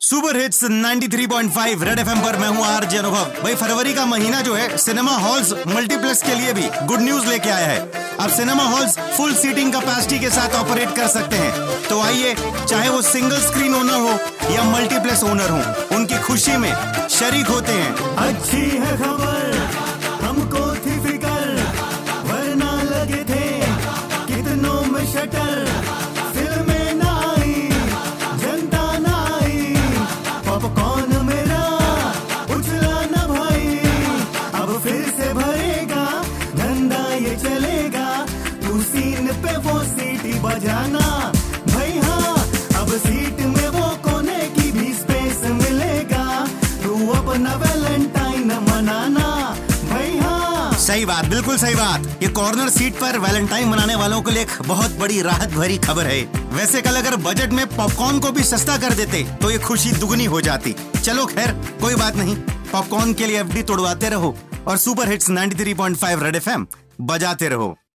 Super hits 93.5 red FM पर मैं हूँ आरजे अनुभव। भाई, फरवरी का महीना जो है सिनेमा हॉल्स मल्टीप्लेक्स के लिए भी गुड न्यूज़ लेके आया है। अब cinema halls full seating capacity के साथ ऑपरेट कर सकते हैं। तो आइए, चाहे वो सिंगल स्क्रीन ओनर हो या मल्टीप्लेक्स ओनर हो, उनकी खुशी में शरीक होते हैं। अच्छी है खबर। बजाना। भाई हाँ अब सीट में वो कोने की भी स्पेस मिलेगा। तू अपना वैलेंटाइन मनाना। भाई हाँ। सही बात, बिल्कुल सही बात। ये कॉर्नर सीट पर वैलेंटाइन मनाने वालों के लिए बहुत बड़ी राहत भरी खबर है। वैसे कल अगर बजट में पॉपकॉर्न को भी सस्ता कर देते तो ये खुशी दुगनी हो जाती। चलो खैर, कोई बात नहीं। पॉपकॉर्न के लिए एफडी तोड़वाते रहो। और सुपर हिट्स 93.5 रेड एफएम बजाते रहो।